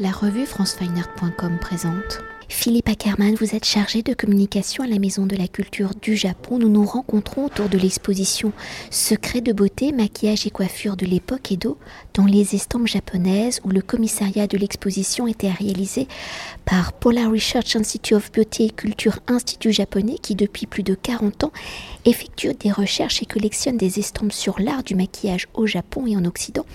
La revue francefineart.com présente. Philippe Ackermann, vous êtes chargé de communication à la Maison de la Culture du Japon. Nous nous rencontrons autour de l'exposition Secrets de beauté, maquillage et coiffure de l'époque Edo dans les estampes japonaises où le commissariat de l'exposition était réalisé par Polar Research Institute of Beauty et Culture Institut japonais qui depuis plus de 40 ans effectue des recherches et collectionne des estampes sur l'art du maquillage au Japon et en Occident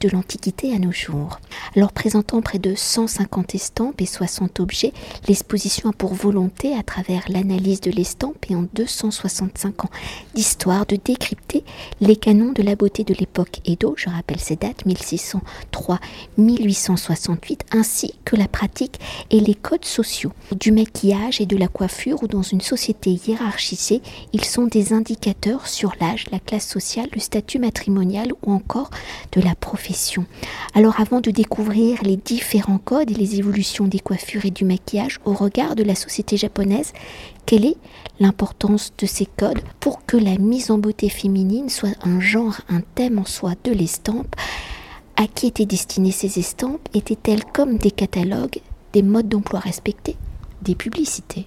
de l'Antiquité à nos jours. Alors présentant près de 150 estampes et 60 objets, l'exposition a pour volonté, à travers l'analyse de l'estampe et en 265 ans d'histoire, de décrypter les canons de la beauté de l'époque Edo, je rappelle ces dates 1603-1868, ainsi que la pratique et les codes sociaux. Du maquillage et de la coiffure où dans une société hiérarchisée, ils sont des indicateurs sur l'âge, la classe sociale, le statut matrimonial ou encore de la profession. Alors avant de découvrir les différents codes et les évolutions des coiffures et du maquillage au regard de la société japonaise, quelle est l'importance de ces codes pour que la mise en beauté féminine soit un genre, un thème en soi de l'estampe? À qui étaient destinées ces estampes? Étaient-elles comme des catalogues, des modes d'emploi respectés, des publicités?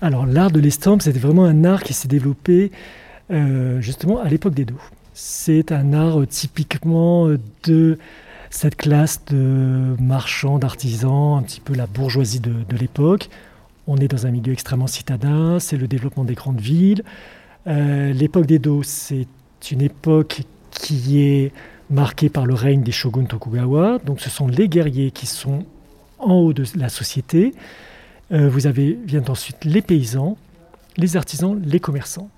Alors l'art de l'estampe, c'était vraiment un art qui s'est développé euh, justement à l'époque des dos. C'est un art euh, typiquement euh, de cette classe de marchands, d'artisans, un petit peu la bourgeoisie de, l'époque. On est dans un milieu extrêmement citadin, c'est le développement des grandes villes. Euh, l'époque d'Edo, c'est une époque qui est marquée par le règne des shoguns Tokugawa. Donc ce sont les guerriers qui sont en haut de la société. vous avez viennent ensuite les paysans, les artisans, les commerçants.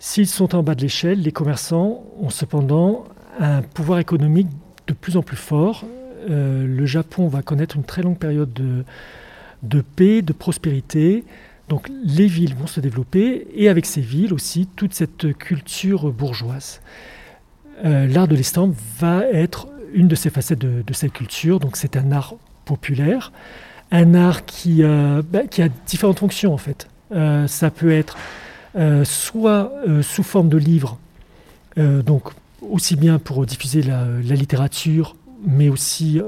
S'ils sont en bas de l'échelle, les commerçants ont cependant un pouvoir économique de plus en plus fort. Euh, le Japon va connaître une très longue période de, paix, de prospérité. Donc les villes vont se développer et avec ces villes aussi toute cette culture bourgeoise. Euh, l'art de l'estampe va être une de ces facettes de, cette culture. Donc c'est un art populaire, un art qui, euh, bah, a différentes fonctions en fait. ça peut être soit sous forme de livres, euh, donc aussi bien pour diffuser la, littérature, mais aussi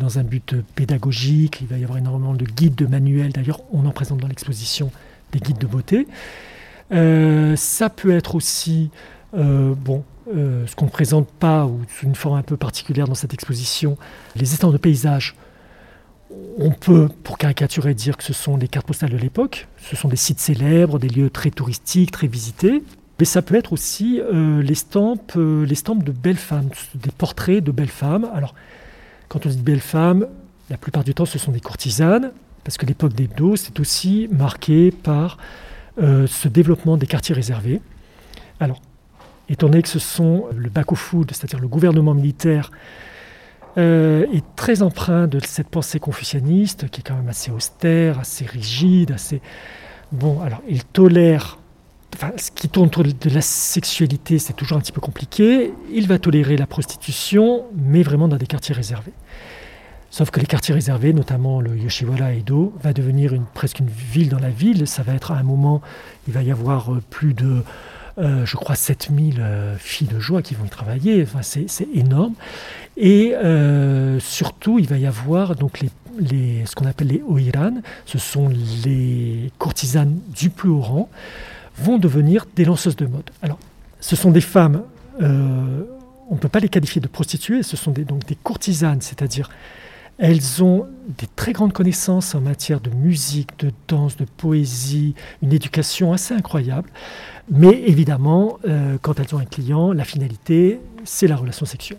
dans un but pédagogique. Il va y avoir énormément de guides, de manuels. D'ailleurs, on en présente dans l'exposition des guides de beauté. ça peut être aussi, bon, ce qu'on ne présente pas, ou sous une forme un peu particulière dans cette exposition, les estampes de paysages on peut, pour caricaturer, dire que ce sont des cartes postales de l'époque. Ce sont des sites célèbres, des lieux très touristiques, très visités. Mais ça peut être aussi euh, les, stampes, euh, de belles femmes, des portraits de belles femmes. Alors, quand on dit belles femmes, la plupart du temps, ce sont des courtisanes, parce que l'époque des dos, c'est aussi marqué par euh, ce développement des quartiers réservés. Alors, étant donné que ce sont le back-food, c'est-à-dire le gouvernement militaire, euh, est très empreint de cette pensée confucianiste qui est quand même assez austère, assez rigide, assez... Bon, alors il tolère... Ce qui tourne autour de la sexualité, c'est toujours un petit peu compliqué. Il va tolérer la prostitution, mais vraiment dans des quartiers réservés. Sauf que les quartiers réservés, notamment le Yoshiwara Edo, va devenir presque une ville dans la ville. Ça va être à un moment, il va y avoir euh, plus de euh, je crois, 7000 euh, filles de joie qui vont y travailler. Enfin, c'est, énorme. Et surtout, il va y avoir donc ce qu'on appelle les oiran, ce sont les courtisanes du plus haut rang, vont devenir des lanceuses de mode. Alors, ce sont des femmes, on ne peut pas les qualifier de prostituées, ce sont des, donc des courtisanes, c'est-à-dire elles ont des très grandes connaissances en matière de musique, de danse, de poésie, une éducation assez incroyable. Mais évidemment, euh, quand elles ont un client, la finalité, c'est la relation sexuelle.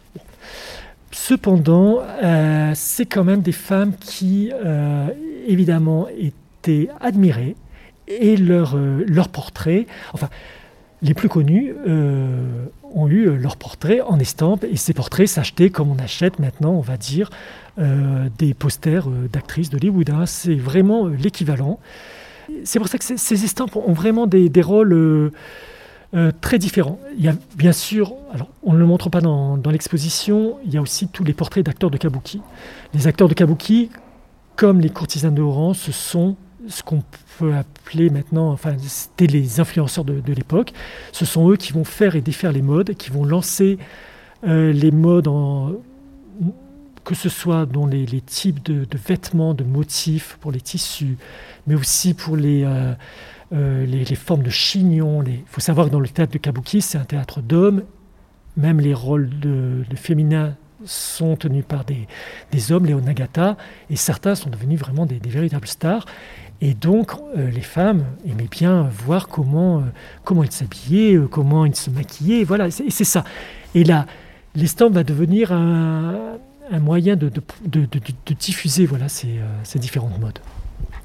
Cependant, euh, c'est quand même des femmes qui, euh, évidemment, étaient admirées et leurs leur portraits, enfin, les plus connus ont eu leurs portraits en estampe et ces portraits s'achetaient comme on achète maintenant, on va dire, des posters d'actrices d'Hollywood. Hein. C'est vraiment l'équivalent. C'est pour ça que ces estampes ont vraiment des, rôles euh, euh, très différents. Il y a bien sûr, alors on ne le montre pas dans, l'exposition, il y a aussi tous les portraits d'acteurs de kabuki. Les acteurs de kabuki, comme les courtisanes de Oran, ce sont ce qu'on peut appeler maintenant, enfin c'était les influenceurs de, l'époque. Ce sont eux qui vont faire et défaire les modes, qui vont lancer euh, les modes que ce soit dans les, types de, vêtements, de motifs, pour les tissus, mais aussi pour les, euh, euh, formes de chignons. Il faut savoir que dans le théâtre de Kabuki, c'est un théâtre d'hommes. Même les rôles de, féminins sont tenus par des, hommes, les Onagata, et certains sont devenus vraiment des, véritables stars. Et donc, euh, les femmes aimaient bien voir comment, comment ils s'habillaient, comment ils se maquillaient. Voilà, c'est ça. Et là, l'estampe va devenir un, un moyen de, diffuser voilà, ces, euh, ces différentes modes.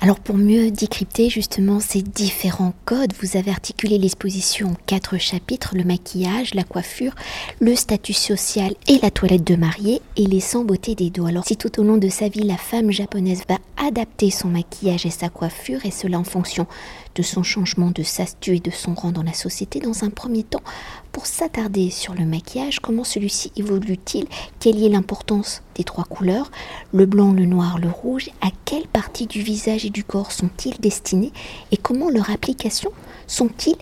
Alors pour mieux décrypter justement ces différents codes, vous avez articulé l'exposition en quatre chapitres, le maquillage, la coiffure, le statut social et la toilette de mariée et les sans beauté des dos. Alors si tout au long de sa vie la femme japonaise va adapter son maquillage et sa coiffure et cela en fonction de son changement de statut et de son rang dans la société dans un premier temps, pour s'attarder sur le maquillage, comment celui-ci évolue-t-il? Quelle est l'importance des trois couleurs? Le blanc, le noir, le rouge À quelle partie du visage et du corps sont-ils destinés? Et comment leur application sont-ils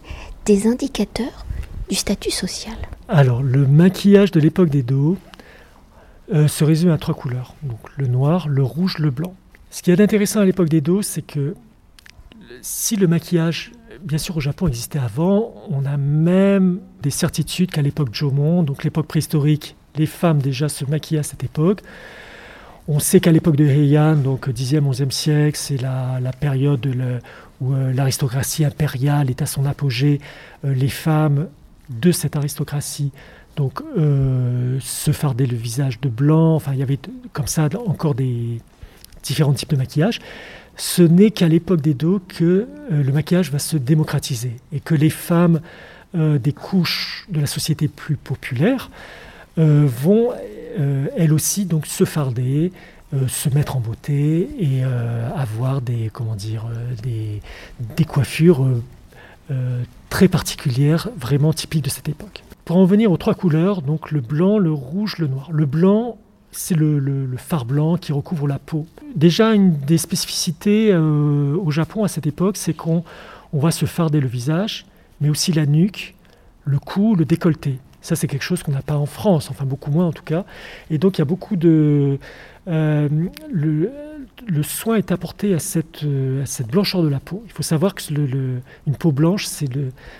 des indicateurs du statut social? Alors, le maquillage de l'époque des dos euh, se résume à trois couleurs. Donc, le noir, le rouge, le blanc. Ce qui est intéressant à l'époque des dos, c'est que si le maquillage, bien sûr au Japon existait avant, on a même des certitudes qu'à l'époque Jomon, donc l'époque préhistorique, les femmes déjà se maquillaient à cette époque. On sait qu'à l'époque de Heian, donc 10e, 11e siècle, c'est la, période où euh, l'aristocratie impériale est à son apogée. Euh, les femmes de cette aristocratie donc, euh, se fardaient le visage de blanc. Enfin, il y avait comme ça encore des différents types de maquillage ce n'est qu'à l'époque des dos que euh, le maquillage va se démocratiser et que les femmes euh, des couches de la société plus populaires euh, vont elles aussi donc se farder, se mettre en beauté et avoir des comment dire des, des coiffures très particulières, vraiment typiques de cette époque. Pour en venir aux trois couleurs, donc le blanc, le rouge, le noir. Le blanc, c'est le, phare blanc qui recouvre la peau. Déjà, une des spécificités euh, au Japon à cette époque, c'est qu'on va se farder le visage, mais aussi la nuque, le cou, le décolleté. Ça, c'est quelque chose qu'on n'a pas en France, enfin beaucoup moins en tout cas. Et donc, il y a beaucoup de... Euh, le, soin est apporté à cette, à cette, blancheur de la peau. Il faut savoir que une peau blanche, c'est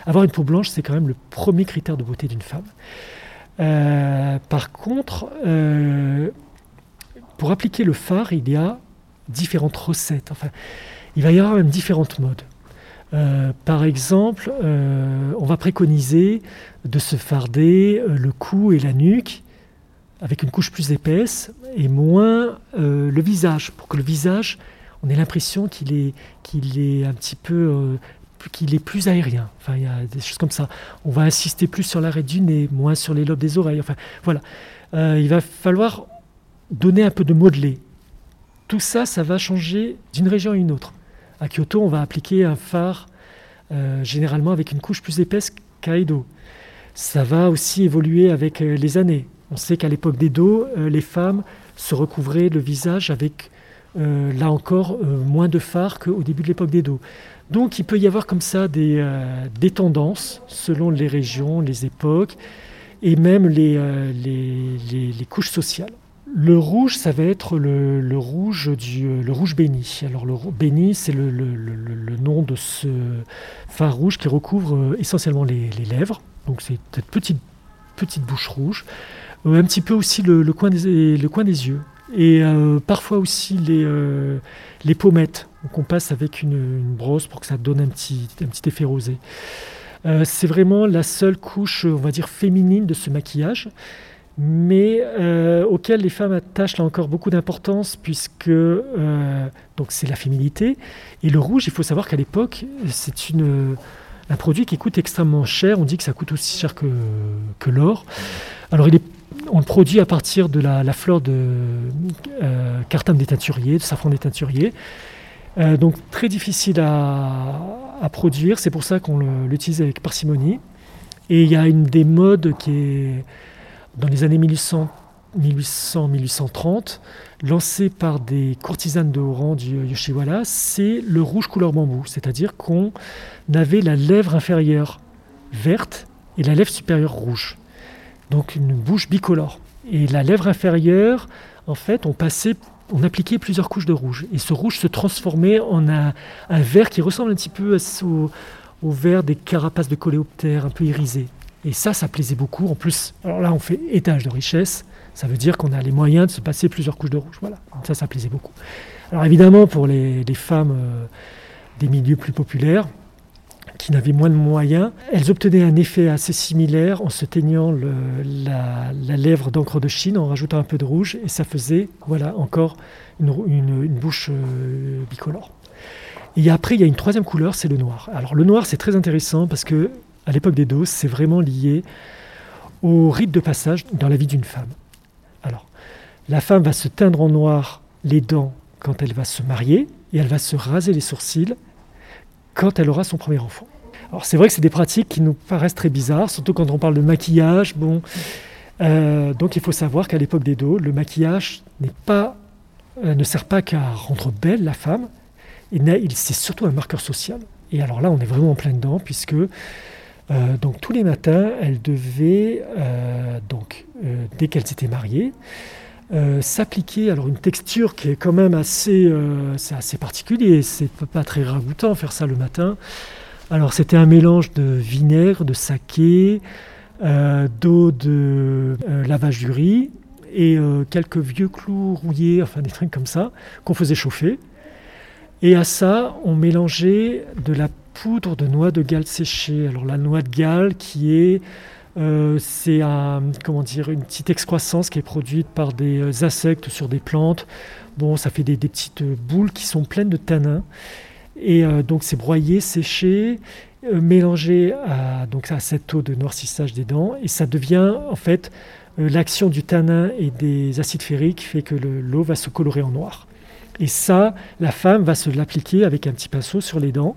avoir une peau blanche, c'est quand même le premier critère de beauté d'une femme. Euh, par contre, euh, pour appliquer le phare, il y a différentes recettes. Enfin, il va y avoir même différentes modes. Euh, par exemple, on va préconiser de se farder le cou et la nuque avec une couche plus épaisse et moins le visage, pour que le visage, on ait l'impression qu'il est, qu'il est un petit peu qu'il est plus aérien. Enfin, il y a des choses comme ça. On va insister plus sur l'arrêt du nez, moins sur les lobes des oreilles. Enfin, voilà. Euh, il va falloir donner un peu de modelé. Tout ça, ça va changer d'une région à une autre. À Kyoto, on va appliquer un phare euh, généralement avec une couche plus épaisse qu'à Edo. Ça va aussi évoluer avec euh, les années. On sait qu'à l'époque d'Edo, les femmes se recouvraient le visage avec, là encore, moins de phare qu'au début de l'époque d'Edo. Donc il peut y avoir comme ça des, euh, tendances selon les régions, les époques et même les, euh, couches sociales. Le rouge, ça va être le, rouge du euh, le rouge béni. Alors le béni, c'est le, nom de ce phare rouge qui recouvre essentiellement les, lèvres. Donc c'est cette petite bouche rouge, un petit peu aussi des, le coin des yeux et parfois aussi les, les pommettes qu'on passe avec une, brosse pour que ça donne un petit, un petit effet rosé. Euh, c'est vraiment la seule couche, on va dire, féminine de ce maquillage, mais euh, auquel les femmes attachent là encore beaucoup d'importance, puisque euh, donc c'est la féminité. Et le rouge, il faut savoir qu'à l'époque, c'est un produit qui coûte extrêmement cher. On dit que ça coûte aussi cher que, que l'or. Alors il est on le produit à partir de la, fleur de euh, cartame des teinturiers, de safran des teinturiers. Euh, donc très difficile à, produire, c'est pour ça qu'on l'utilise avec parcimonie. Et il y a une des modes qui est dans les années 1800-1830, lancée par des courtisanes de haut rang du Yoshiwara, c'est le rouge couleur bambou, c'est-à-dire qu'on avait la lèvre inférieure verte et la lèvre supérieure rouge donc une bouche bicolore. Et la lèvre inférieure, en fait, on appliquait plusieurs couches de rouge. Et ce rouge se transformait en un, vert qui ressemble un petit peu au, au vert des carapaces de coléoptères, un peu irisé. Et ça, ça plaisait beaucoup. En plus, alors là, on fait étage de richesse. Ça veut dire qu'on a les moyens de se passer plusieurs couches de rouge. Voilà. ça, ça plaisait beaucoup. Alors évidemment, pour les, femmes euh, des milieux plus populaires, qui n'avaient moins de moyens, elles obtenaient un effet assez similaire en se teignant la, lèvre d'encre de Chine, en rajoutant un peu de rouge, et ça faisait, voilà, encore une, bouche euh, bicolore. Et après, il y a une troisième couleur, c'est le noir. Alors le noir, c'est très intéressant parce que à l'époque des doses, c'est vraiment lié au rite de passage dans la vie d'une femme. Alors, la femme va se teindre en noir les dents quand elle va se marier et elle va se raser les sourcils quand elle aura son premier enfant. Alors c'est vrai que c'est des pratiques qui nous paraissent très bizarres, surtout quand on parle de maquillage. Bon, euh, donc il faut savoir qu'à l'époque des dos, le maquillage n'est pas, euh, ne sert pas qu'à rendre belle la femme, c'est surtout un marqueur social. Et alors là, on est vraiment en plein dedans, puisque euh, donc tous les matins, elles devaient, euh, donc, dès qu'elles étaient mariées, s'appliquer alors une texture qui est quand même assez, c'est assez c'est pas très ragoûtant faire ça le matin. Alors c'était un mélange de vinaigre, de saké, d'eau de lavage du riz et quelques vieux clous rouillés, enfin des trucs comme ça, qu'on faisait chauffer. Et à ça, on mélangeait de la poudre de noix de Galles séchée. Alors la noix de Galles qui est euh, c'est comment dire, une petite excroissance qui est produite par des euh, insectes sur des plantes. Bon, ça fait des, petites boules qui sont pleines de tanins. Et euh, donc c'est broyé, séché, mélangé à, donc à cette eau de noircissage des dents. Et ça devient en fait l'action du tanin et des acides ferriques fait que l'eau va se colorer en noir. Et ça, la femme va se l'appliquer avec un petit pinceau sur les dents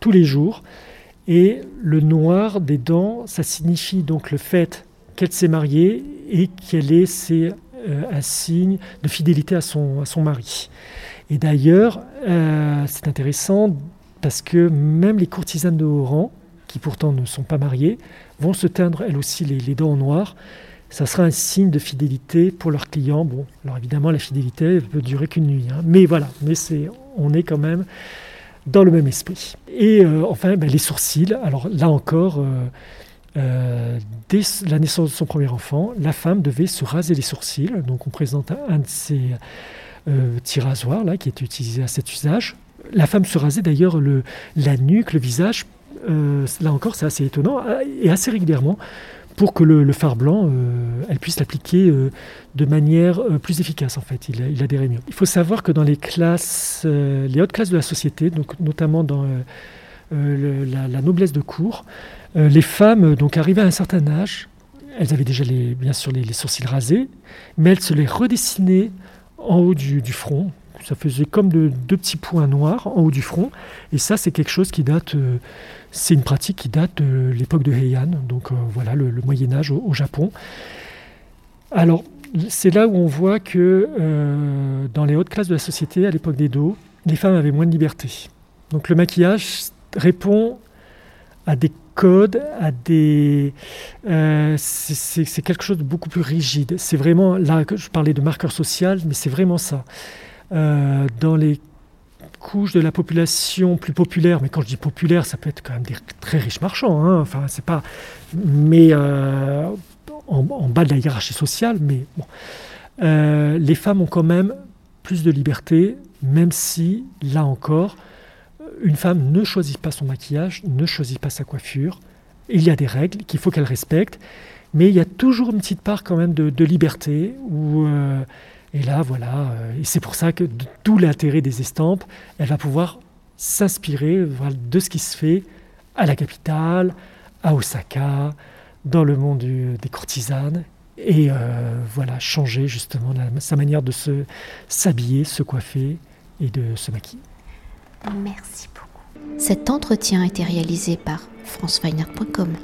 tous les jours. Et le noir des dents, ça signifie donc le fait qu'elle s'est mariée et qu'elle est c'est euh, un signe de fidélité à son, à son mari. Et d'ailleurs, euh, c'est intéressant parce que même les courtisanes de haut rang, qui pourtant ne sont pas mariées, vont se teindre elles aussi les, les dents en noir ça sera un signe de fidélité pour leurs clients. Bon, alors évidemment, la fidélité ne peut durer qu'une nuit, hein. mais voilà, mais c'est, on est quand même dans le même esprit. Et euh, enfin, ben, les sourcils. Alors là encore, euh, euh, dès la naissance de son premier enfant, la femme devait se raser les sourcils. Donc on présente un de ces petits rasoirs là qui est utilisé à cet usage. La femme se rasait d'ailleurs le, la nuque, le visage. là encore, c'est assez étonnant et assez régulièrement pour que le, phare blanc, euh, elle puisse l'appliquer euh, de manière euh, plus efficace en fait. Il, il adhérait mieux. Il faut savoir que dans les classes, les hautes classes de la société, donc notamment dans la, noblesse de cour, les femmes donc arrivaient à un certain âge, elles avaient déjà les, bien sûr les, sourcils rasés, mais elles se les redessinaient en haut du, du front, ça faisait comme de, deux petits points noirs en haut du front. Et ça, c'est quelque chose qui date, euh, c'est une pratique qui date de l'époque de Heian, donc euh, voilà, le, Moyen Âge au, Japon. Alors, c'est là où on voit que euh, dans les hautes classes de la société, à l'époque des dos, les femmes avaient moins de liberté. Donc le maquillage répond à des codes, à des. c'est quelque chose de beaucoup plus rigide. C'est vraiment, là, je parlais de marqueur social, mais c'est vraiment ça. Euh, dans les couches de la population plus populaire, mais quand je dis populaire, ça peut être quand même des très riches marchands, hein, enfin c'est pas, mais euh, en, bas de la hiérarchie sociale, mais bon, euh, les femmes ont quand même plus de liberté, même si là encore, une femme ne choisit pas son maquillage, ne choisit pas sa coiffure. Il y a des règles qu'il faut qu'elle respecte, mais il y a toujours une petite part quand même de, de liberté où et là, voilà, euh, et c'est pour ça que tout l'intérêt des estampes, elle va pouvoir s'inspirer de ce qui se fait à la capitale, à Osaka, dans le monde des courtisanes, et euh, voilà, changer justement sa manière de se s'habiller, se coiffer et de se maquiller. Merci beaucoup. Cet entretien a été réalisé par franceweiner.com.